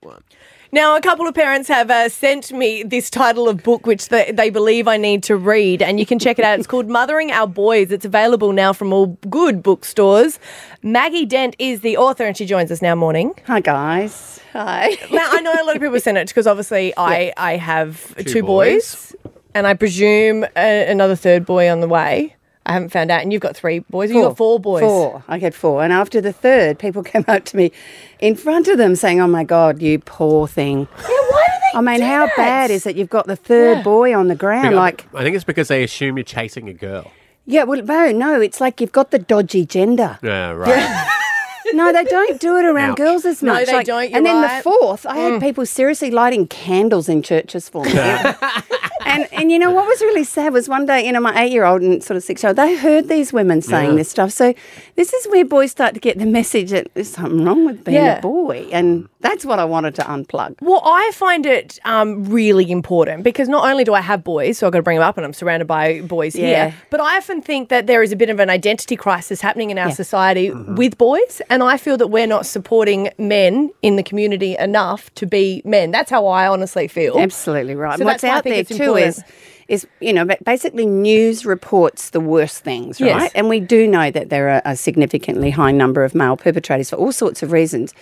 one. Now, a couple of parents have uh, sent me this title of book, which they, they believe I need to read, and you can check it out. It's called Mothering Our Boys. It's available now from all good bookstores. Maggie Dent is the author, and she joins us now morning. Hi, guys. Hi. Now, I know a lot of people sent it because obviously I, I have two, boys. boys. and I presume a, another third boy on the way. I haven't found out. And you've got three boys. You've got four boys. Four. I had four. And after the third, people came up to me in front of them saying, Oh my God, you poor thing. Yeah, why do they I mean, do how that? bad is it you've got the third boy on the ground? Like, I think it's because they assume you're chasing a girl. yeah, well, no, no, it's like you've got the dodgy gender. Yeah, right. No, they don't do it around Ouch. girls as much. No, they Like- don't, you're and then right. Mm. the fourth, I had people seriously lighting candles in churches for me. and and you know what was really sad was one day, you know, my eight year old and sort of six year old, they heard these women saying Yeah. this stuff. So this is where boys start to get the message that there's something wrong with being Yeah. a boy, and that's what I wanted to unplug. Well, I find it um, really important because not only do I have boys, so I've got to bring them up and I'm surrounded by boys Yeah. here, but I often think that there is a bit of an identity crisis happening in our Yeah. society with boys. And I feel that we're not supporting men in the community enough to be men. That's how I honestly feel. Absolutely right. So What's that's why I out think there it's too important. Is is you know ba- basically news reports the worst things, right? Yes. And we do know that there are a significantly high number of male perpetrators for all sorts of reasons,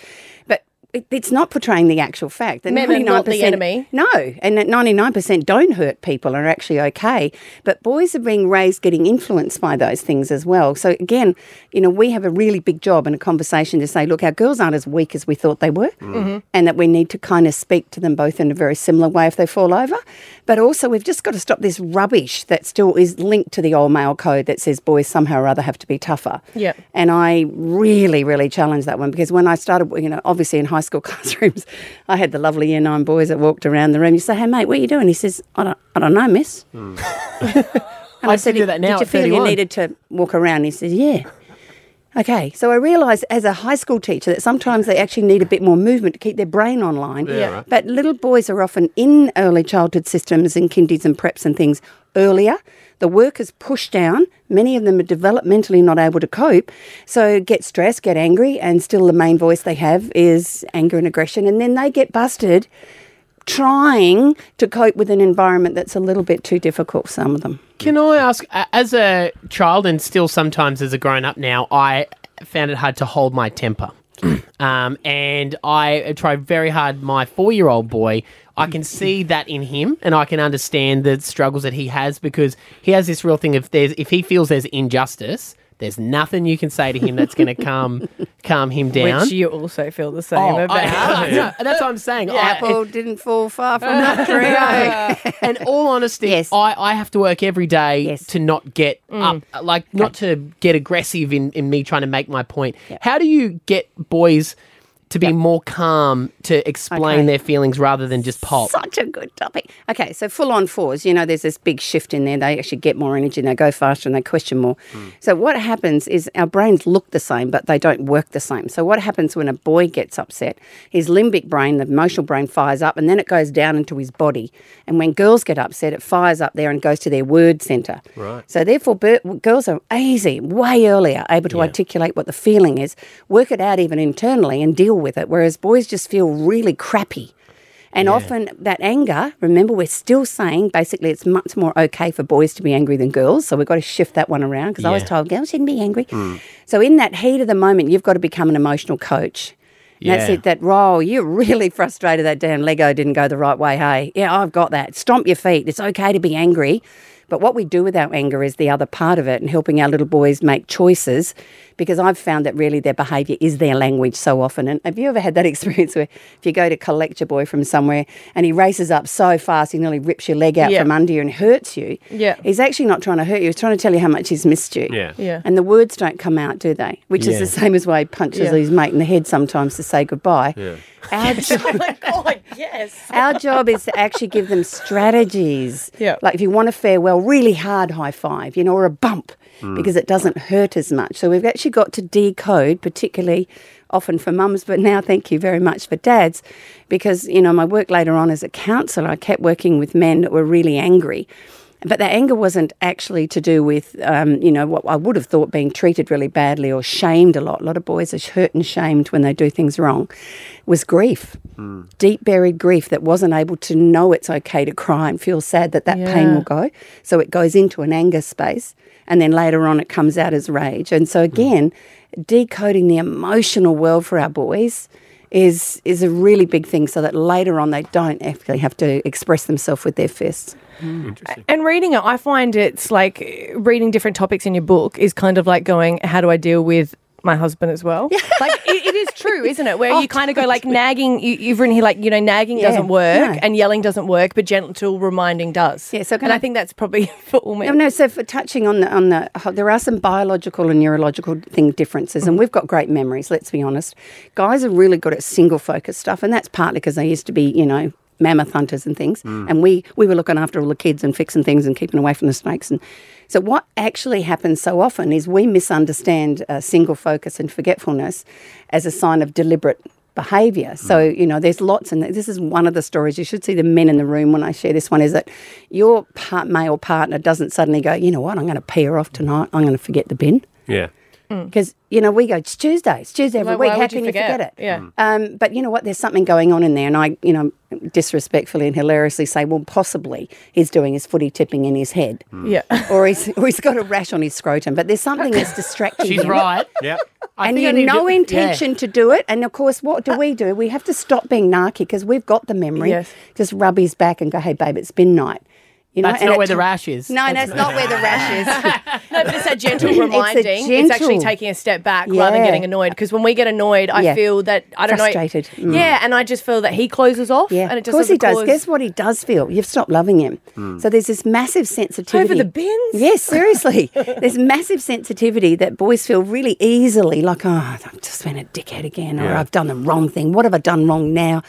but. It- It's not portraying the actual fact that Men are not the 99% enemy. No, and that 99% don't hurt people and are actually okay. But boys are being raised getting influenced by those things as well. So again, you know, we have a really big job in a conversation to say, look, our girls aren't as weak as we thought they were, mm-hmm. Mm-hmm. and that we need to kind of speak to them both in a very similar way if they fall over. But also, we've just got to stop this rubbish that still is linked to the old male code that says boys somehow or other have to be tougher. Yeah. And I really, really challenge that one because when I started, you know, obviously in high school classrooms, I had the lovely year nine boys that walked around the room. You say, hey, mate, what are you doing? He says, I don't, I don't know, miss. Hmm. and I, I said, do that now Did you at feel you needed to walk around? He says, yeah. Okay, so I realised as a high school teacher that sometimes they actually need a bit more movement to keep their brain online. Yeah, right. But little boys are often in early childhood systems and kindies and preps and things earlier. The work is pushed down. Many of them are developmentally not able to cope. So get stressed, get angry, and still the main voice they have is anger and aggression. And then they get busted trying to cope with an environment that's a little bit too difficult for some of them. Can I ask, as a child and still sometimes as a grown up now, I found it hard to hold my temper. um, and I tried very hard. My four year old boy, I can see that in him and I can understand the struggles that he has because he has this real thing of there's, if he feels there's injustice, there's nothing you can say to him that's going to calm calm him down. Which you also feel the same Oh, about. I- no, that's what I'm saying. I- Apple didn't fall far from the tree. and all honesty, Yes. I, I have to work every day Yes. to not get mm. up, like not to get aggressive in, in me trying to make my point. How do you get boys to be more calm to explain Okay. their feelings rather than just pop? Such a good topic. Okay, so full on fours, you know, there's this big shift in there. They actually get more energy and they go faster and they question more. Hmm. So, what happens is our brains look the same, but they don't work the same. So, what happens when a boy gets upset? His limbic brain, the emotional brain, fires up and then it goes down into his body. And when girls get upset, it fires up there and goes to their word center. Right. So, therefore, bir- girls are easy, way earlier, able to articulate what the feeling is, work it out even internally and deal with it, whereas boys just feel really crappy. And often that anger, remember, we're still saying basically it's much more okay for boys to be angry than girls. So we've got to shift that one around because I was told girls shouldn't be angry. Hmm. So in that heat of the moment, you've got to become an emotional coach. And That's it. That role. You're really frustrated that damn Lego didn't go the right way. Hey, yeah, I've got that. Stomp your feet. It's okay to be angry. But what we do with our anger is the other part of it and helping our little boys make choices because I've found that really their behaviour is their language so often. And have you ever had that experience where if you go to collect your boy from somewhere and he races up so fast he nearly rips your leg out Yeah. from under you and hurts you? Yeah. He's actually not trying to hurt you, he's trying to tell you how much he's missed you. Yeah. Yeah. And the words don't come out, do they? Which is the same as why he punches Yeah. his mate in the head sometimes to say goodbye. Yeah. Our, job, oh my God, yes. our job is to actually give them strategies. Yeah. Like if you want a farewell, really hard high five, you know, or a bump mm. because it doesn't hurt as much. So we've actually got to decode, particularly often for mums, but now thank you very much for dads, because, you know, my work later on as a counsellor, I kept working with men that were really angry. But the anger wasn't actually to do with, um, you know, what I would have thought being treated really badly or shamed a lot. A lot of boys are hurt and shamed when they do things wrong. Was grief, deep buried grief that wasn't able to know it's okay to cry and feel sad that that pain will go. So it goes into an anger space, and then later on it comes out as rage. And so again, decoding the emotional world for our boys is is a really big thing, so that later on they don't actually have to express themselves with their fists. Hmm, and reading it, I find it's like reading different topics in your book is kind of like going, how do I deal with my husband as well? like it, it is true, isn't it? Where oh, you kind of go like nagging. You, you've written here like you know nagging Yeah, doesn't work no. and yelling doesn't work, but gentle reminding does. Yeah, so can and I, I- think that's probably for all No, men. no. So for touching on the on the, there are some biological and neurological thing differences, and we've got great memories. Let's be honest, guys are really good at single focus stuff, and that's partly because they used to be, you know, mammoth hunters and things, and we we were looking after all the kids and fixing things and keeping away from the snakes. And so what actually happens so often is we misunderstand uh, single focus and forgetfulness as a sign of deliberate behavior. So, you know, there's lots, and this is one of the stories. You should see the men in the room when I share this one is that your part, male partner doesn't suddenly go, you know what, I'm going to pee her off tonight. I'm going to forget the bin. Yeah. Mm. Because, you know, we go, it's Tuesday, it's Tuesday every Like, week. How would you can you forget? forget, it? Yeah. Mm. Um, but you know what? There's something going on in there. And I, you know, disrespectfully and hilariously say, well, possibly he's doing his footy tipping in his head. Mm. Yeah. Or he's, or he's got a rash on his scrotum. But there's something that's distracting She's him right. Yep. I and you I have no to- yeah. intention to do it. And of course, what do we do? We have to stop being narky because we've got the memory. Yes. Just rub his back and go, "Hey, babe, it's been night." You know, That's not it where the rash is. No, that's not where the rash is. No, but it's that gentle It's a reminding. It's, actually taking a step back rather than getting annoyed. Because when we get annoyed, I Yeah. feel that I don't Frustrated. know. Mm. Yeah, and I just feel that he closes off. Yeah, and it of course he doesn't does. cause- Guess what he does feel? You've stopped loving him. So there's this massive sensitivity Over the bins? Yes, seriously. there's massive sensitivity that boys feel really easily, like, oh, I've just been a dickhead again, or I've done the wrong thing. What have I done wrong now?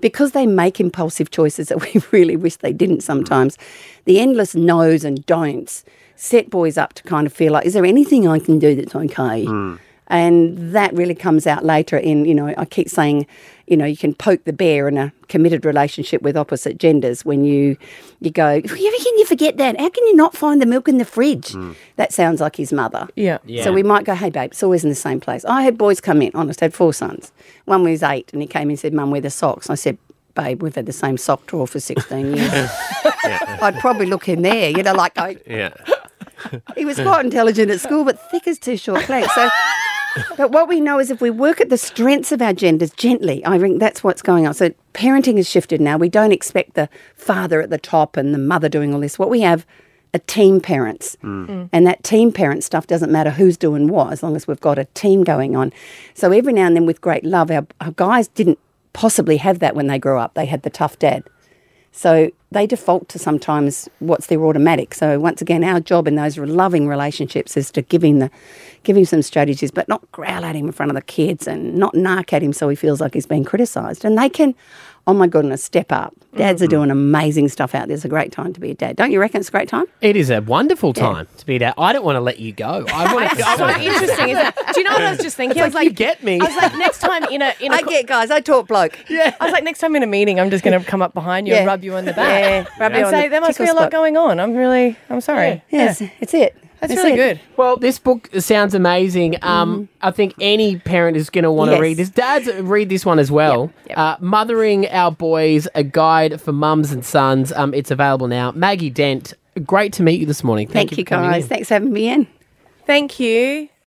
Because they make impulsive choices that we really wish they didn't sometimes. The endless no's and don'ts set boys up to kind of feel like, is there anything I can do that's okay? Hmm. And that really comes out later in, you know, I keep saying, you know, you can poke the bear in a committed relationship with opposite genders when you you go, how can you forget that? How can you not find the milk in the fridge? Hmm. That sounds like his mother. Yeah. Yeah. So we might go, hey, babe, it's always in the same place. I had boys come in, honest, I had four sons. One was eight, and he came in and said, Mum, where the socks? And I said, babe, we've had the same sock drawer for 16 years. I'd probably look in there, you know, like I, Yeah. he was quite intelligent at school, but thick as two short planks. So, but what we know is if we work at the strengths of our genders gently, I think that's what's going on. So parenting has shifted now. We don't expect the father at the top and the mother doing all this. What we have are team parents. Mm. Mm. And that team parent stuff doesn't matter who's doing what as long as we've got a team going on. So every now and then with great love, our, our guys didn't possibly have that when they grow up. They had the tough dad. So they default to sometimes what's their automatic. So once again, our job in those loving relationships is to give him the, give him some strategies, but not growl at him in front of the kids and not narc at him so he feels like he's being criticised. And they can, oh my goodness, step up. Dads are mm-hmm. doing amazing stuff out there. It's a great time to be a dad. Don't you reckon it's a great time? It is a wonderful time to be a dad. I don't want to let you go. I want to. It's so interesting, isn't it? Do you know what I was just thinking? I was like you get me. I was like, next time in a in a I get guys. I talk bloke. Yeah. I was like, next time in a meeting, I'm just going to come up behind you and rub you on the back. Yeah, rub you and on say, the there must be tickle a lot spot." going on. I'm really, I'm sorry. Yes, it's it. That's It's really it. good. Well, this book sounds amazing. Um, I think any parent is going to want to Yes. read this. Dads, read this one as well. yep. Uh, Mothering Our Boys, a guide for mums and sons. Um, it's available now. Maggie Dent, great to meet you this morning. Thank, Thank you, for coming guys. in. Thanks for having me in. Thank you.